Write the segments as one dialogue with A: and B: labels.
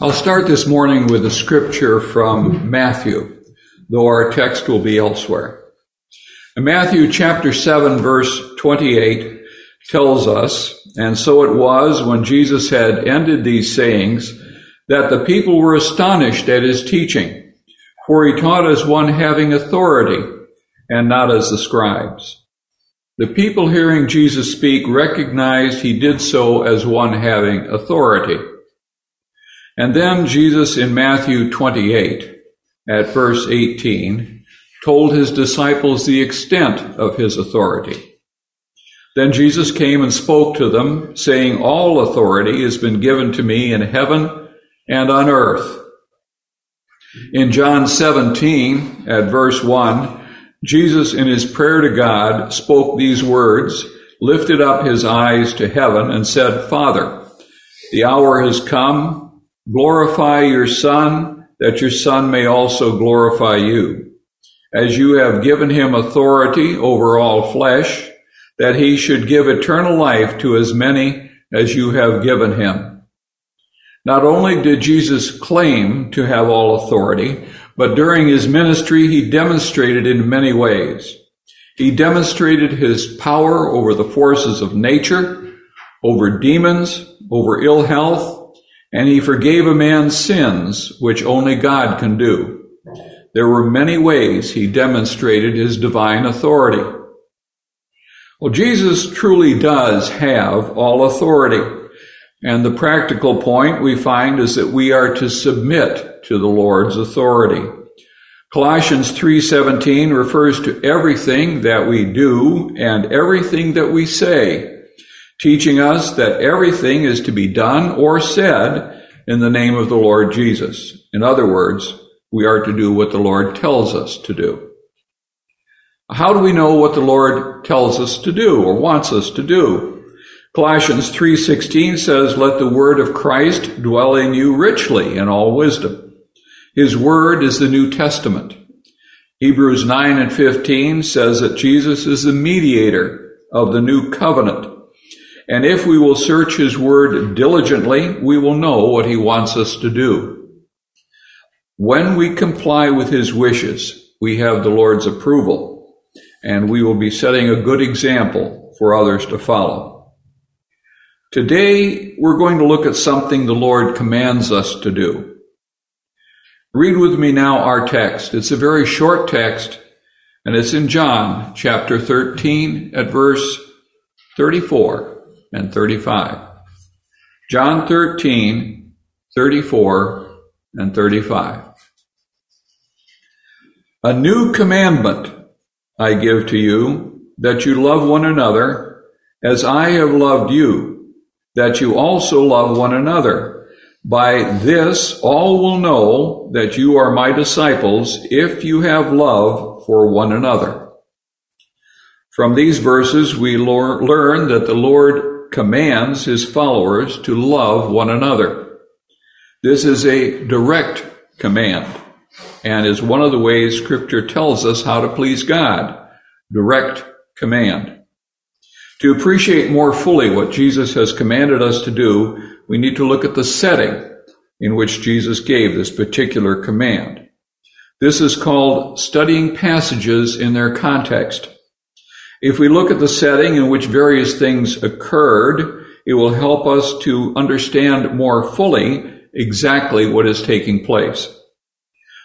A: I'll start this morning with a scripture from Matthew, though our text will be elsewhere. In Matthew chapter 7 verse 28 tells us, and so it was when Jesus had ended these sayings, that the people were astonished at his teaching, for he taught as one having authority and not as the scribes. The people hearing Jesus speak recognized he did so as one having authority. And then Jesus in Matthew 28 at verse 18 told his disciples the extent of his authority. Then Jesus came and spoke to them, saying, All authority has been given to me in heaven and on earth. In John 17 at verse 1, Jesus in his prayer to God spoke these words, lifted up his eyes to heaven and said, Father, the hour has come Glorify your Son, that your Son may also glorify you. As you have given him authority over all flesh, that he should give eternal life to as many as you have given him. Not only did Jesus claim to have all authority, but during his ministry he demonstrated in many ways. He demonstrated his power over the forces of nature, over demons, over ill health, and he forgave a man's sins, which only God can do. There were many ways he demonstrated his divine authority. Well, Jesus truly does have all authority. And the practical point we find is that we are to submit to the Lord's authority. Colossians 3:17 refers to everything that we do and everything that we say teaching us that everything is to be done or said in the name of the Lord Jesus. In other words, we are to do what the Lord tells us to do. How do we know what the Lord tells us to do or wants us to do? Colossians 3:16 says, "Let the word of Christ dwell in you richly in all wisdom." His word is the New Testament. Hebrews 9 and 15 says that Jesus is the mediator of the new covenant and if we will search his word diligently, we will know what he wants us to do. When we comply with his wishes, we have the Lord's approval, and we will be setting a good example for others to follow. Today, we're going to look at something the Lord commands us to do. Read with me now our text. It's a very short text, and it's in John chapter 13 at verse 34 and 35. John 13, 34 and 35. A new commandment I give to you, that you love one another as I have loved you, that you also love one another. By this all will know that you are my disciples if you have love for one another. From these verses, we learn that the Lord commands his followers to love one another. This is a direct command and is one of the ways scripture tells us how to please God. Direct command. To appreciate more fully what Jesus has commanded us to do, we need to look at the setting in which Jesus gave this particular command. This is called studying passages in their context. If we look at the setting in which various things occurred, it will help us to understand more fully exactly what is taking place.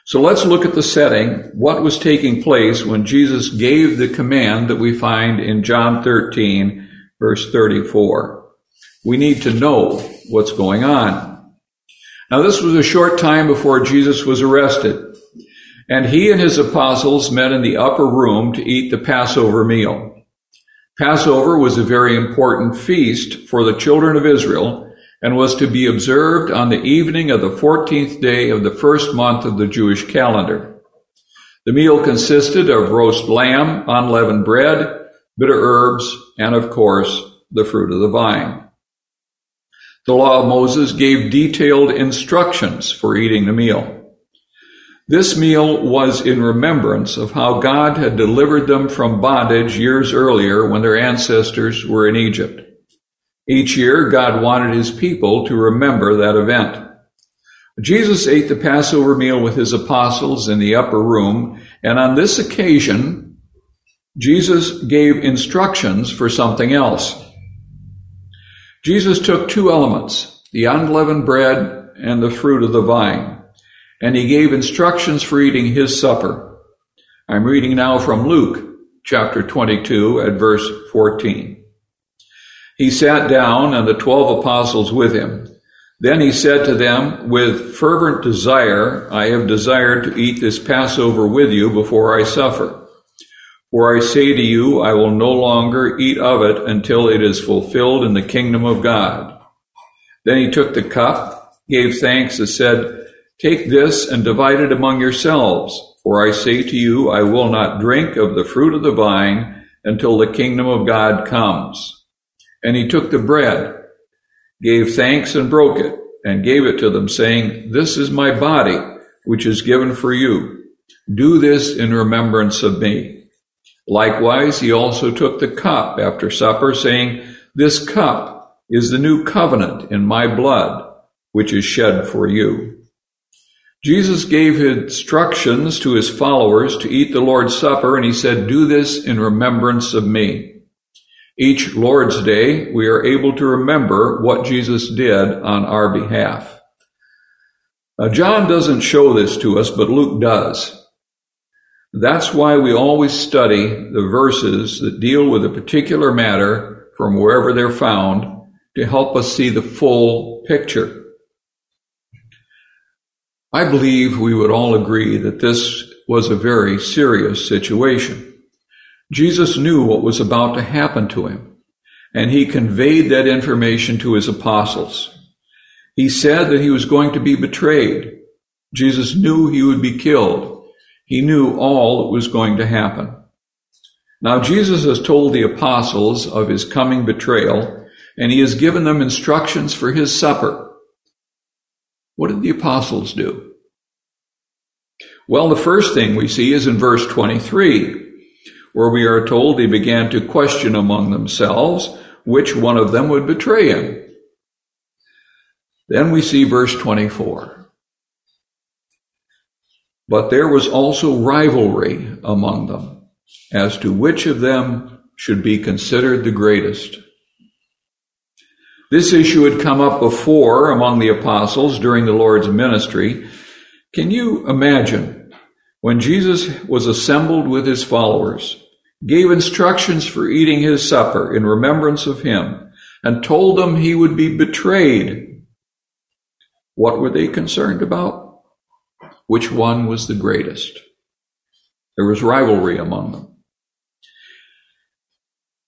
A: So let's look at the setting, what was taking place when Jesus gave the command that we find in John 13, verse 34. We need to know what's going on. Now, this was a short time before Jesus was arrested. And he and his apostles met in the upper room to eat the Passover meal. Passover was a very important feast for the children of Israel and was to be observed on the evening of the 14th day of the first month of the Jewish calendar. The meal consisted of roast lamb, unleavened bread, bitter herbs, and of course, the fruit of the vine. The law of Moses gave detailed instructions for eating the meal. This meal was in remembrance of how God had delivered them from bondage years earlier when their ancestors were in Egypt. Each year, God wanted his people to remember that event. Jesus ate the Passover meal with his apostles in the upper room, and on this occasion, Jesus gave instructions for something else. Jesus took two elements, the unleavened bread and the fruit of the vine, and he gave instructions for eating his supper. I'm reading now from Luke chapter 22 at verse 14. He sat down and the twelve apostles with him. Then he said to them, with fervent desire, I have desired to eat this Passover with you before I suffer. For I say to you, I will no longer eat of it until it is fulfilled in the kingdom of God. Then he took the cup, gave thanks, and said, Take this and divide it among yourselves. For I say to you, I will not drink of the fruit of the vine until the kingdom of God comes. And he took the bread gave thanks and broke it, and gave it to them, saying, This is my body, which is given for you. Do this in remembrance of me. Likewise, he also took the cup after supper, saying, This cup is the new covenant in my blood, which is shed for you. Jesus gave instructions to his followers to eat the Lord's Supper, and he said, Do this in remembrance of me. Each Lord's Day, we are able to remember what Jesus did on our behalf. Now, John doesn't show this to us, but Luke does. That's why we always study the verses that deal with a particular matter from wherever they're found to help us see the full picture. I believe we would all agree that this was a very serious situation. Jesus knew what was about to happen to him, and he conveyed that information to his apostles. He said that he was going to be betrayed. Jesus knew he would be killed. He knew all that was going to happen. Now, Jesus has told the apostles of his coming betrayal, and he has given them instructions for his supper. What did the apostles do? Well, the first thing we see is in verse 23 where we are told they began to question among themselves which one of them would betray him. Then we see verse 24. But there was also rivalry among them as to which of them should be considered the greatest. This issue had come up before among the apostles during the Lord's ministry. Can you imagine when Jesus was assembled with his followers? gave instructions for eating his supper in remembrance of him, and told them he would be betrayed. What were they concerned about? Which one was the greatest? There was rivalry among them.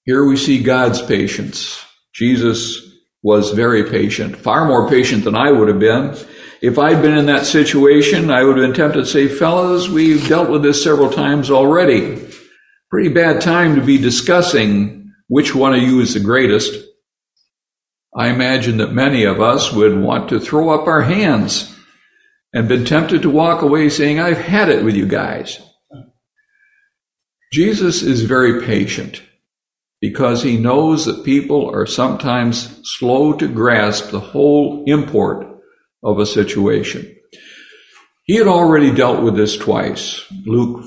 A: Here we see God's patience. Jesus was very patient, far more patient than I would have been. If I'd been in that situation, I would have been tempted to say, fellas, we've dealt with this several times already. Pretty bad time to be discussing which one of you is the greatest. I imagine that many of us would want to throw up our hands and been tempted to walk away saying, I've had it with you guys. Jesus is very patient because he knows that people are sometimes slow to grasp the whole import of a situation. He had already dealt with this twice. Luke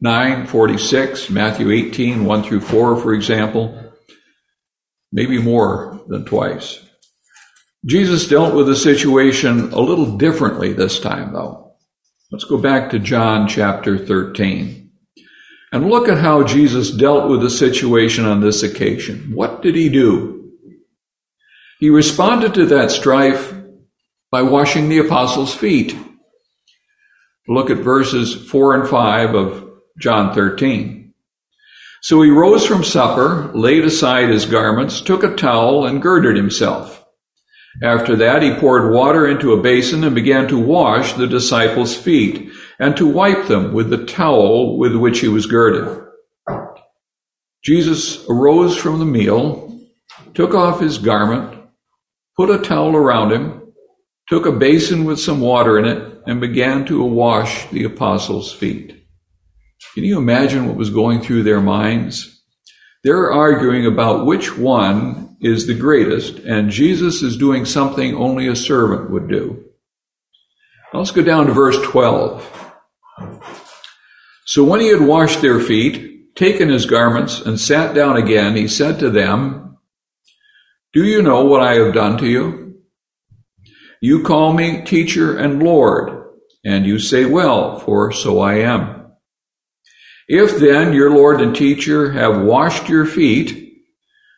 A: 9, 46, Matthew 18, 1 through 4, for example, maybe more than twice. Jesus dealt with the situation a little differently this time, though. Let's go back to John chapter 13 and look at how Jesus dealt with the situation on this occasion. What did he do? He responded to that strife by washing the apostles' feet. Look at verses 4 and 5 of John 13. So he rose from supper, laid aside his garments, took a towel, and girded himself. After that, he poured water into a basin and began to wash the disciples' feet and to wipe them with the towel with which he was girded. Jesus arose from the meal, took off his garment, put a towel around him, took a basin with some water in it, and began to wash the apostles' feet. Can you imagine what was going through their minds? They're arguing about which one is the greatest, and Jesus is doing something only a servant would do. let's go down to verse 12. So when he had washed their feet, taken his garments, and sat down again, he said to them, Do you know what I have done to you? You call me teacher and Lord, and you say, Well, for so I am. If then your Lord and teacher have washed your feet,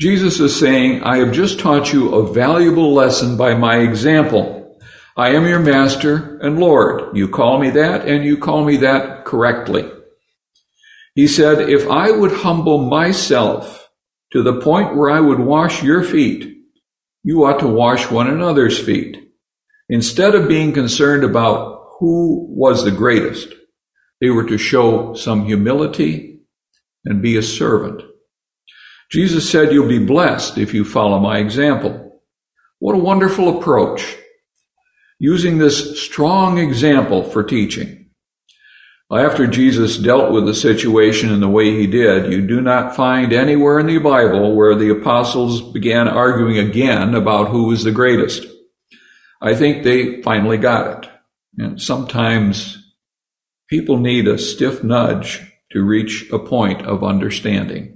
A: Jesus is saying, I have just taught you a valuable lesson by my example. I am your master and Lord. You call me that, and you call me that correctly. He said, If I would humble myself to the point where I would wash your feet, you ought to wash one another's feet. Instead of being concerned about who was the greatest, they were to show some humility and be a servant. Jesus said, You'll be blessed if you follow my example. What a wonderful approach. Using this strong example for teaching. After Jesus dealt with the situation in the way he did, you do not find anywhere in the Bible where the apostles began arguing again about who was the greatest. I think they finally got it. And sometimes people need a stiff nudge to reach a point of understanding.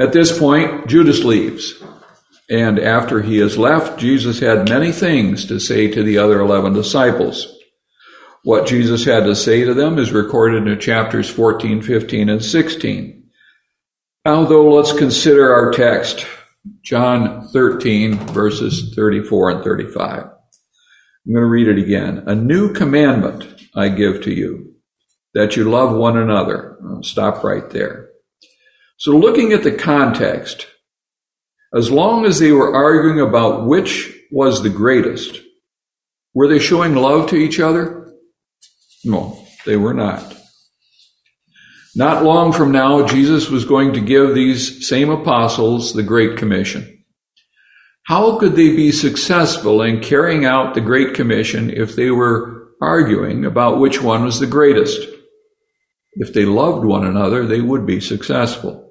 A: At this point, Judas leaves. And after he has left, Jesus had many things to say to the other 11 disciples. What Jesus had to say to them is recorded in chapters 14, 15, and 16. Now, though, let's consider our text, John 13, verses 34 and 35. I'm going to read it again. A new commandment I give to you, that you love one another. I'll stop right there. So, looking at the context, as long as they were arguing about which was the greatest, were they showing love to each other? No, they were not. Not long from now, Jesus was going to give these same apostles the Great Commission. How could they be successful in carrying out the Great Commission if they were arguing about which one was the greatest? If they loved one another, they would be successful.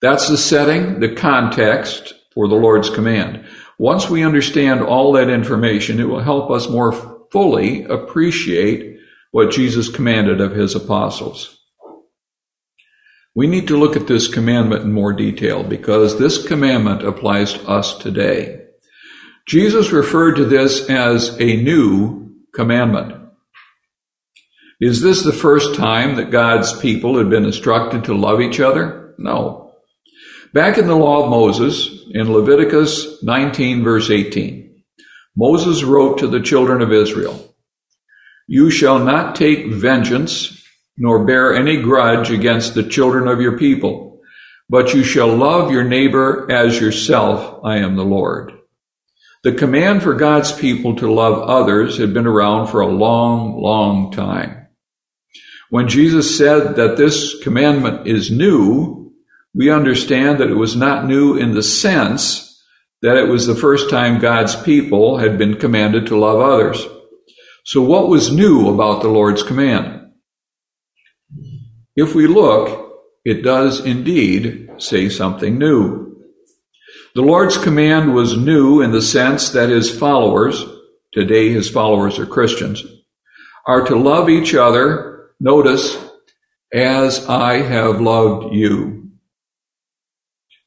A: That's the setting, the context for the Lord's command. Once we understand all that information, it will help us more fully appreciate what Jesus commanded of his apostles. We need to look at this commandment in more detail because this commandment applies to us today. Jesus referred to this as a new commandment. Is this the first time that God's people had been instructed to love each other? No. Back in the law of Moses, in Leviticus 19 verse 18, Moses wrote to the children of Israel, you shall not take vengeance, nor bear any grudge against the children of your people, but you shall love your neighbor as yourself. I am the Lord. The command for God's people to love others had been around for a long, long time. When Jesus said that this commandment is new, we understand that it was not new in the sense that it was the first time God's people had been commanded to love others. So, what was new about the Lord's command? If we look, it does indeed say something new. The Lord's command was new in the sense that his followers, today his followers are Christians, are to love each other, notice, as I have loved you.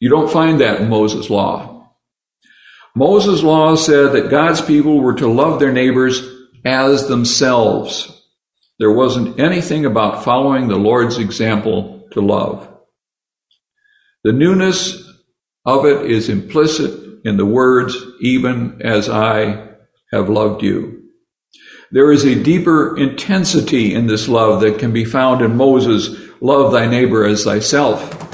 A: You don't find that in Moses' law. Moses' law said that God's people were to love their neighbors as themselves. There wasn't anything about following the Lord's example to love. The newness of it is implicit in the words, even as I have loved you. There is a deeper intensity in this love that can be found in Moses, love thy neighbor as thyself.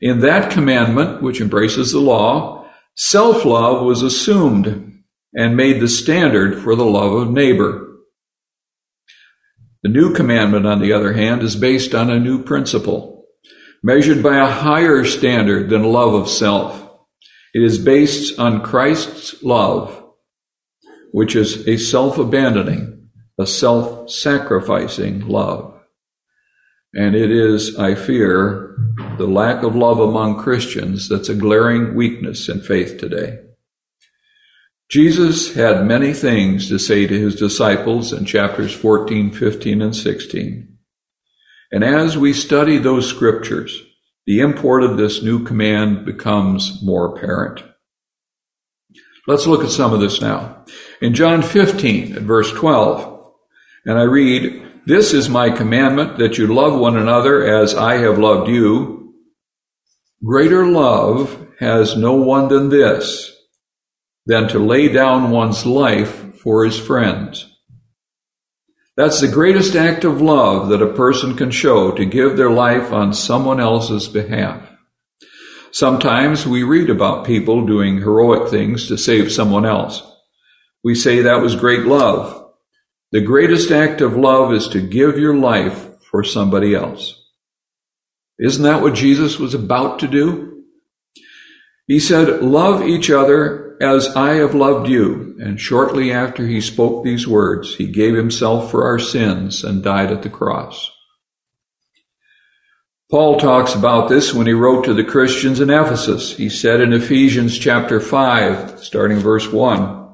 A: In that commandment, which embraces the law, Self love was assumed and made the standard for the love of neighbor. The new commandment, on the other hand, is based on a new principle, measured by a higher standard than love of self. It is based on Christ's love, which is a self abandoning, a self sacrificing love. And it is, I fear, the lack of love among Christians that's a glaring weakness in faith today. Jesus had many things to say to his disciples in chapters 14, 15, and 16. And as we study those scriptures, the import of this new command becomes more apparent. Let's look at some of this now. In John 15, at verse 12, and I read, This is my commandment that you love one another as I have loved you. Greater love has no one than this than to lay down one's life for his friends. That's the greatest act of love that a person can show to give their life on someone else's behalf. Sometimes we read about people doing heroic things to save someone else. We say that was great love. The greatest act of love is to give your life for somebody else. Isn't that what Jesus was about to do? He said, love each other as I have loved you. And shortly after he spoke these words, he gave himself for our sins and died at the cross. Paul talks about this when he wrote to the Christians in Ephesus. He said in Ephesians chapter 5, starting verse 1,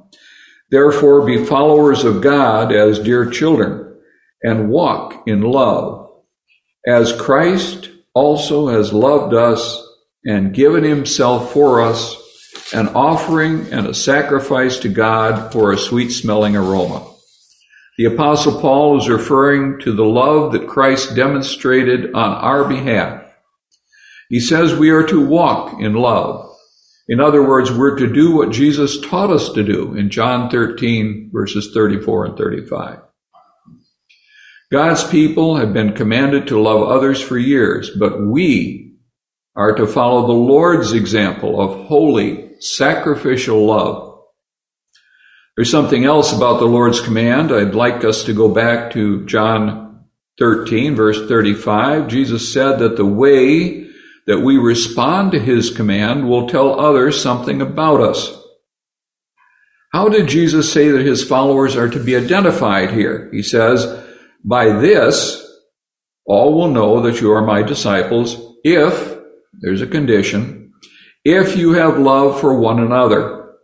A: Therefore be followers of God as dear children, and walk in love, as Christ also has loved us and given himself for us an offering and a sacrifice to God for a sweet smelling aroma. The apostle Paul is referring to the love that Christ demonstrated on our behalf. He says we are to walk in love. In other words, we're to do what Jesus taught us to do in John 13 verses 34 and 35. God's people have been commanded to love others for years, but we are to follow the Lord's example of holy, sacrificial love. There's something else about the Lord's command. I'd like us to go back to John 13, verse 35. Jesus said that the way that we respond to his command will tell others something about us. How did Jesus say that his followers are to be identified here? He says, By this, all will know that you are my disciples if, there's a condition, if you have love for one another.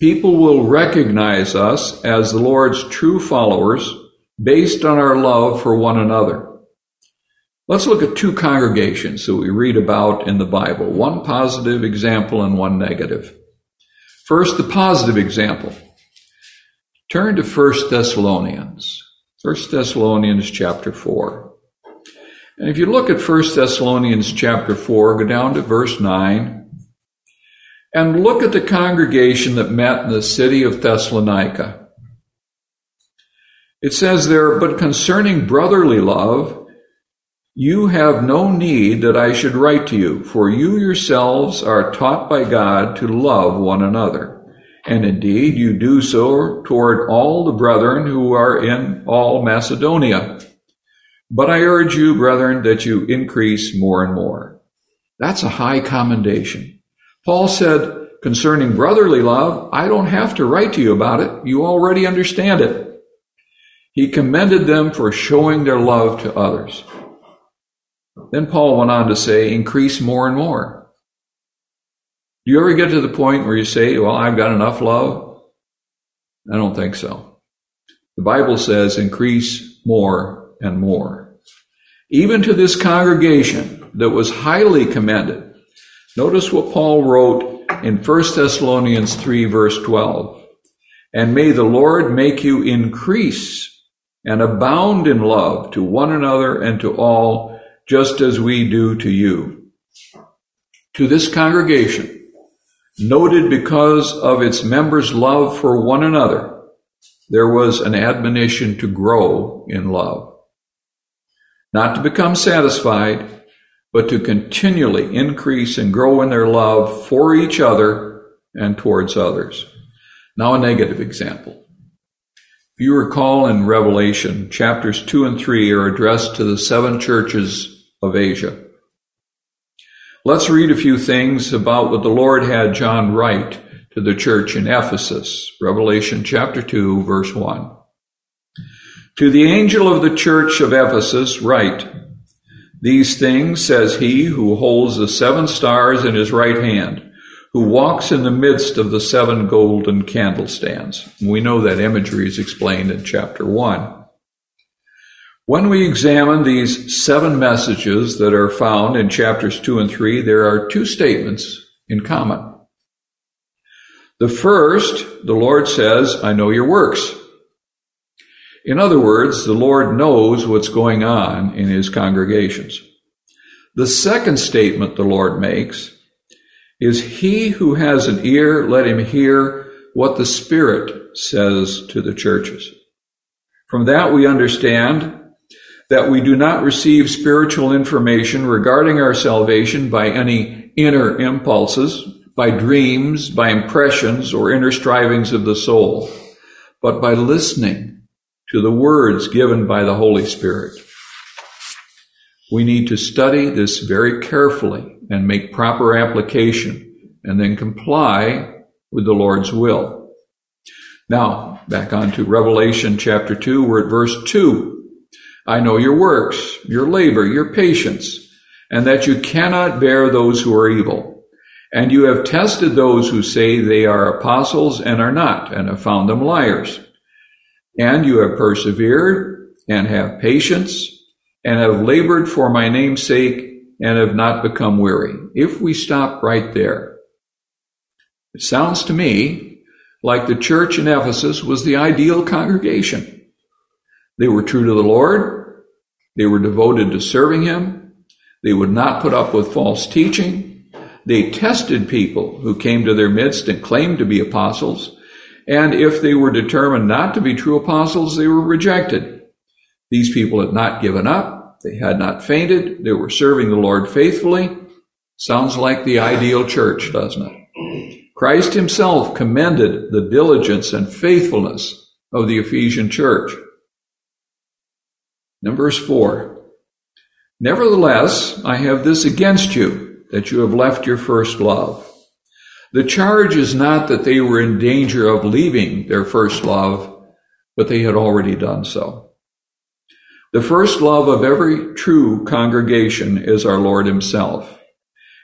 A: People will recognize us as the Lord's true followers based on our love for one another. Let's look at two congregations that we read about in the Bible, one positive example and one negative. First, the positive example. Turn to 1 Thessalonians. 1 Thessalonians chapter 4. And if you look at 1 Thessalonians chapter 4, go down to verse 9. And look at the congregation that met in the city of Thessalonica. It says there, but concerning brotherly love, you have no need that I should write to you, for you yourselves are taught by God to love one another. And indeed, you do so toward all the brethren who are in all Macedonia. But I urge you, brethren, that you increase more and more. That's a high commendation. Paul said concerning brotherly love, I don't have to write to you about it. You already understand it. He commended them for showing their love to others. Then Paul went on to say, increase more and more. Do you ever get to the point where you say, well, I've got enough love? I don't think so. The Bible says increase more and more. Even to this congregation that was highly commended, Notice what Paul wrote in 1 Thessalonians 3 verse 12. And may the Lord make you increase and abound in love to one another and to all, just as we do to you. To this congregation, noted because of its members' love for one another, there was an admonition to grow in love. Not to become satisfied, but to continually increase and grow in their love for each other and towards others. Now, a negative example. If you recall in Revelation, chapters 2 and 3 are addressed to the seven churches of Asia. Let's read a few things about what the Lord had John write to the church in Ephesus. Revelation chapter 2, verse 1. To the angel of the church of Ephesus, write, These things says he who holds the seven stars in his right hand, who walks in the midst of the seven golden candlestands. We know that imagery is explained in chapter 1. When we examine these seven messages that are found in chapters 2 and 3, there are two statements in common. The first, the Lord says, I know your works. In other words, the Lord knows what's going on in his congregations. The second statement the Lord makes is he who has an ear, let him hear what the Spirit says to the churches. From that we understand that we do not receive spiritual information regarding our salvation by any inner impulses, by dreams, by impressions, or inner strivings of the soul, but by listening to the words given by the Holy Spirit. We need to study this very carefully and make proper application and then comply with the Lord's will. Now, back on to Revelation chapter 2, we're at verse 2. I know your works, your labor, your patience, and that you cannot bear those who are evil. And you have tested those who say they are apostles and are not, and have found them liars and you have persevered and have patience and have labored for my name's sake and have not become weary. If we stop right there, it sounds to me like the church in Ephesus was the ideal congregation. They were true to the Lord. They were devoted to serving Him. They would not put up with false teaching. They tested people who came to their midst and claimed to be apostles and if they were determined not to be true apostles, they were rejected. These people had not given up. They had not fainted. They were serving the Lord faithfully. Sounds like the ideal church, doesn't it? Christ himself commended the diligence and faithfulness of the Ephesian church. Number verse 4. Nevertheless, I have this against you, that you have left your first love. The charge is not that they were in danger of leaving their first love, but they had already done so. The first love of every true congregation is our Lord Himself.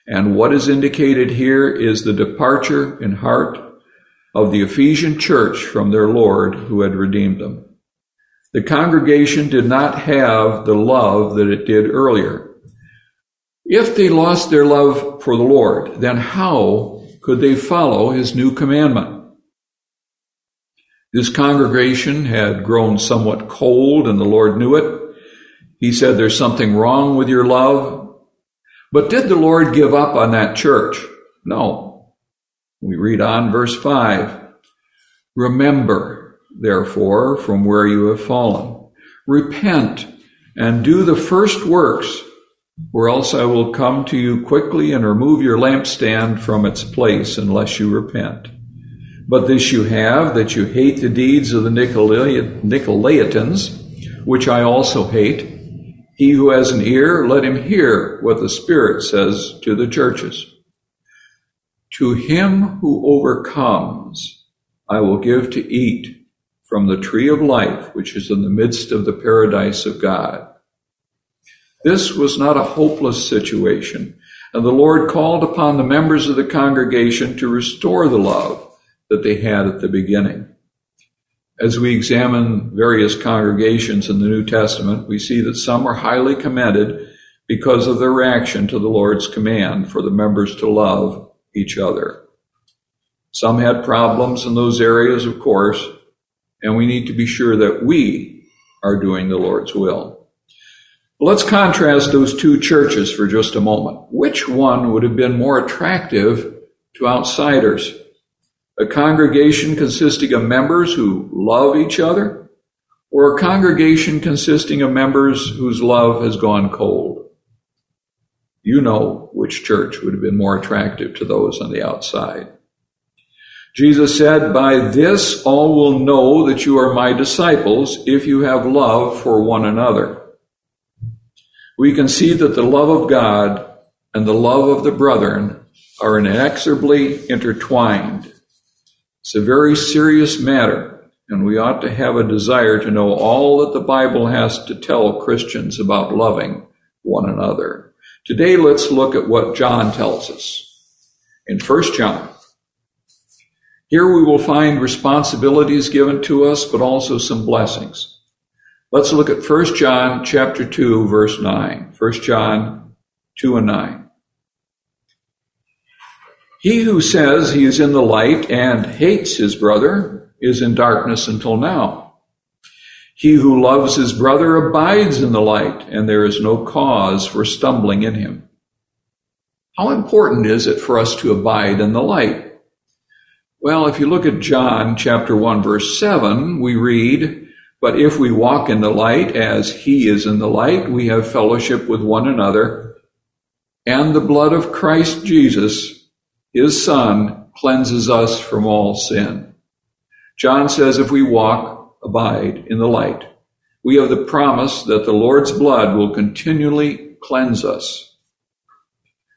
A: And what is indicated here is the departure in heart of the Ephesian church from their Lord who had redeemed them. The congregation did not have the love that it did earlier. If they lost their love for the Lord, then how could they follow his new commandment? This congregation had grown somewhat cold and the Lord knew it. He said, there's something wrong with your love. But did the Lord give up on that church? No. We read on verse five. Remember, therefore, from where you have fallen. Repent and do the first works or else I will come to you quickly and remove your lampstand from its place unless you repent. But this you have, that you hate the deeds of the Nicolaitans, which I also hate. He who has an ear, let him hear what the Spirit says to the churches. To him who overcomes, I will give to eat from the tree of life, which is in the midst of the paradise of God. This was not a hopeless situation, and the Lord called upon the members of the congregation to restore the love that they had at the beginning. As we examine various congregations in the New Testament, we see that some are highly commended because of their reaction to the Lord's command for the members to love each other. Some had problems in those areas, of course, and we need to be sure that we are doing the Lord's will. Let's contrast those two churches for just a moment. Which one would have been more attractive to outsiders? A congregation consisting of members who love each other, or a congregation consisting of members whose love has gone cold? You know which church would have been more attractive to those on the outside. Jesus said, By this all will know that you are my disciples if you have love for one another. We can see that the love of God and the love of the brethren are inexorably intertwined. It's a very serious matter, and we ought to have a desire to know all that the Bible has to tell Christians about loving one another. Today, let's look at what John tells us in 1 John. Here we will find responsibilities given to us, but also some blessings. Let's look at 1 John chapter 2, verse 9. 1 John 2 and 9. He who says he is in the light and hates his brother is in darkness until now. He who loves his brother abides in the light, and there is no cause for stumbling in him. How important is it for us to abide in the light? Well, if you look at John chapter 1 verse 7, we read, But if we walk in the light as he is in the light, we have fellowship with one another, and the blood of Christ Jesus, his son, cleanses us from all sin. John says if we walk, abide in the light, we have the promise that the Lord's blood will continually cleanse us.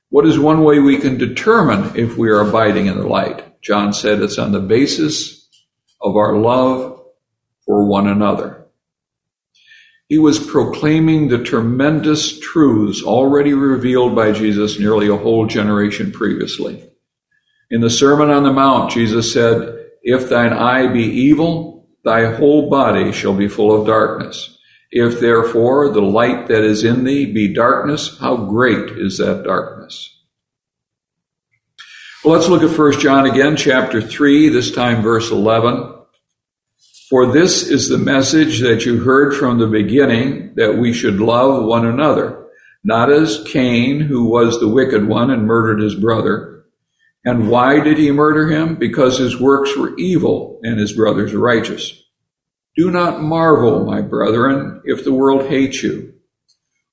A: What is one way we can determine if we are abiding in the light? John said it's on the basis of our love for one another. He was proclaiming the tremendous truths already revealed by Jesus nearly a whole generation previously. In the Sermon on the Mount, Jesus said, If thine eye be evil, thy whole body shall be full of darkness. If therefore the light that is in thee be darkness, how great is that darkness? Well, let's look at 1 John again, chapter 3, this time verse 11. For this is the message that you heard from the beginning, that we should love one another, not as Cain, who was the wicked one and murdered his brother. And why did he murder him? Because his works were evil and his brother's righteous. Do not marvel, my brethren, if the world hates you.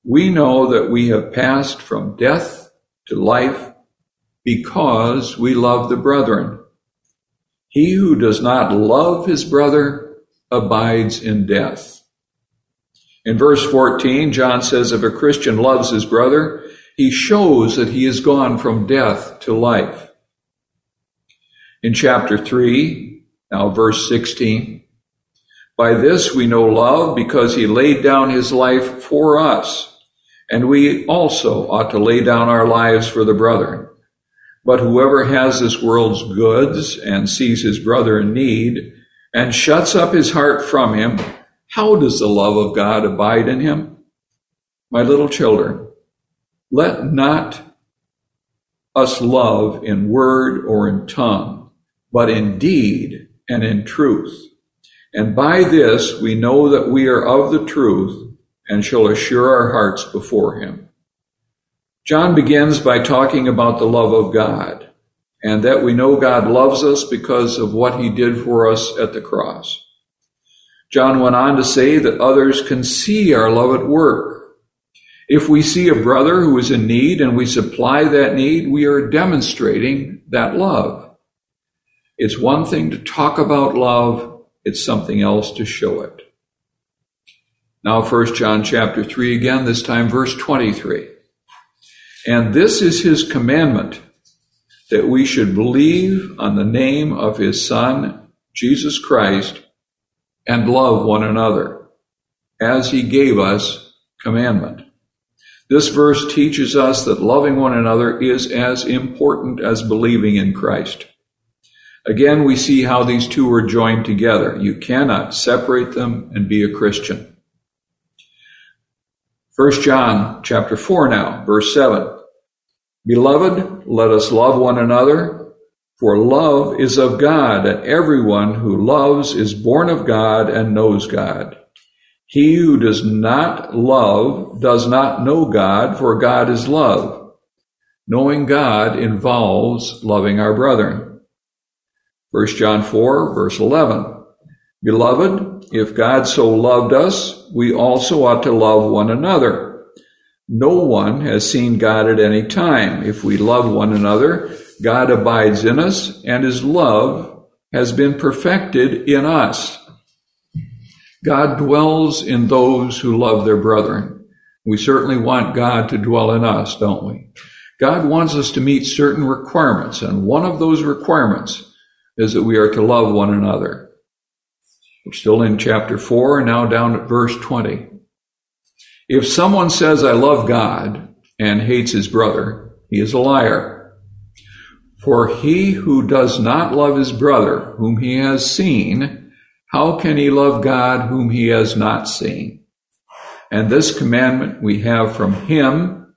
A: We know that we have passed from death to life because we love the brethren. He who does not love his brother abides in death. In verse 14, John says if a Christian loves his brother, he shows that he has gone from death to life. In chapter 3, now verse 16, by this we know love because he laid down his life for us, and we also ought to lay down our lives for the brethren. But whoever has this world's goods and sees his brother in need and shuts up his heart from him, how does the love of God abide in him? My little children, let not us love in word or in tongue, but in deed and in truth. And by this we know that we are of the truth and shall assure our hearts before him. John begins by talking about the love of God and that we know God loves us because of what he did for us at the cross. John went on to say that others can see our love at work. If we see a brother who is in need and we supply that need, we are demonstrating that love. It's one thing to talk about love, it's something else to show it. Now, 1 John chapter 3 again, this time verse 23. And this is his commandment that we should believe on the name of his Son, Jesus Christ, and love one another as he gave us commandment. This verse teaches us that loving one another is as important as believing in Christ. Again, we see how these two are joined together. You cannot separate them and be a Christian. 1 John chapter 4 now, verse 7. Beloved, let us love one another, for love is of God, and everyone who loves is born of God and knows God. He who does not love does not know God, for God is love. Knowing God involves loving our brethren. 1 John 4, verse 11. Beloved, if God so loved us, we also ought to love one another. No one has seen God at any time. If we love one another, God abides in us, and his love has been perfected in us. God dwells in those who love their brethren. We certainly want God to dwell in us, don't we? God wants us to meet certain requirements, and one of those requirements is that we are to love one another. We're still in chapter 4, now down at verse 20. If someone says, I love God, and hates his brother, he is a liar. For he who does not love his brother, whom he has seen, how can he love God whom he has not seen? And this commandment we have from him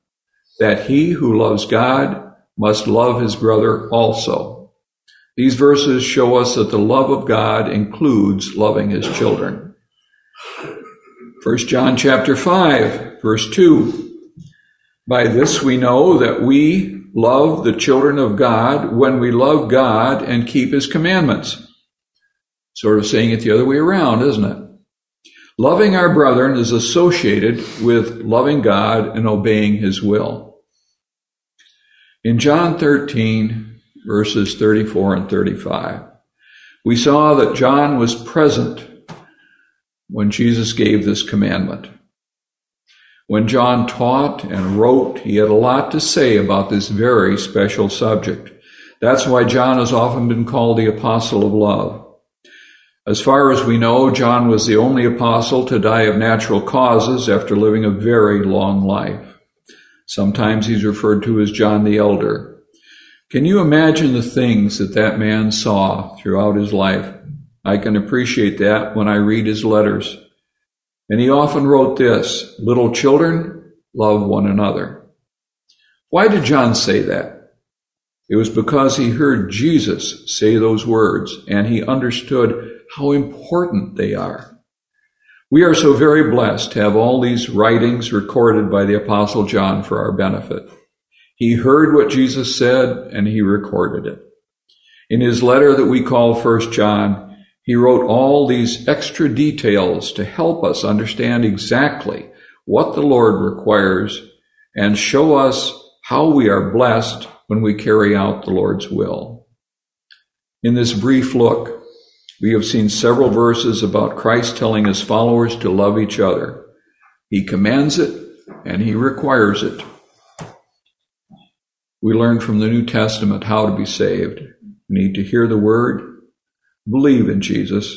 A: that he who loves God must love his brother also. These verses show us that the love of God includes loving his children. 1 John chapter 5, verse 2. By this we know that we love the children of God when we love God and keep his commandments. Sort of saying it the other way around, isn't it? Loving our brethren is associated with loving God and obeying his will. In John 13, verses 34 and 35, we saw that John was present when Jesus gave this commandment. When John taught and wrote, he had a lot to say about this very special subject. That's why John has often been called the apostle of love. As far as we know, John was the only apostle to die of natural causes after living a very long life. Sometimes he's referred to as John the Elder. Can you imagine the things that that man saw throughout his life? I can appreciate that when I read his letters. And he often wrote this, little children, love one another. Why did John say that? It was because he heard Jesus say those words and he understood how important they are. We are so very blessed to have all these writings recorded by the apostle John for our benefit. He heard what Jesus said and he recorded it. In his letter that we call First John, he wrote all these extra details to help us understand exactly what the Lord requires and show us how we are blessed when we carry out the Lord's will. In this brief look, we have seen several verses about Christ telling his followers to love each other. He commands it and he requires it. We learn from the New Testament how to be saved. We need to hear the word, believe in Jesus,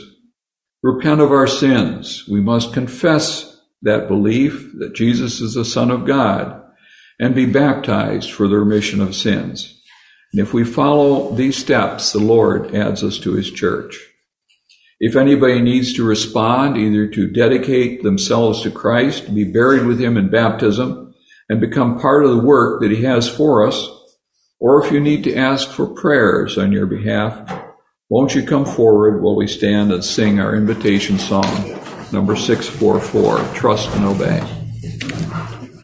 A: repent of our sins. We must confess that belief that Jesus is the Son of God and be baptized for the remission of sins. And if we follow these steps, the Lord adds us to his church. If anybody needs to respond, either to dedicate themselves to Christ, be buried with him in baptism, and become part of the work that he has for us, or if you need to ask for prayers on your behalf, won't you come forward while we stand and sing our invitation song, number 644, Trust and Obey.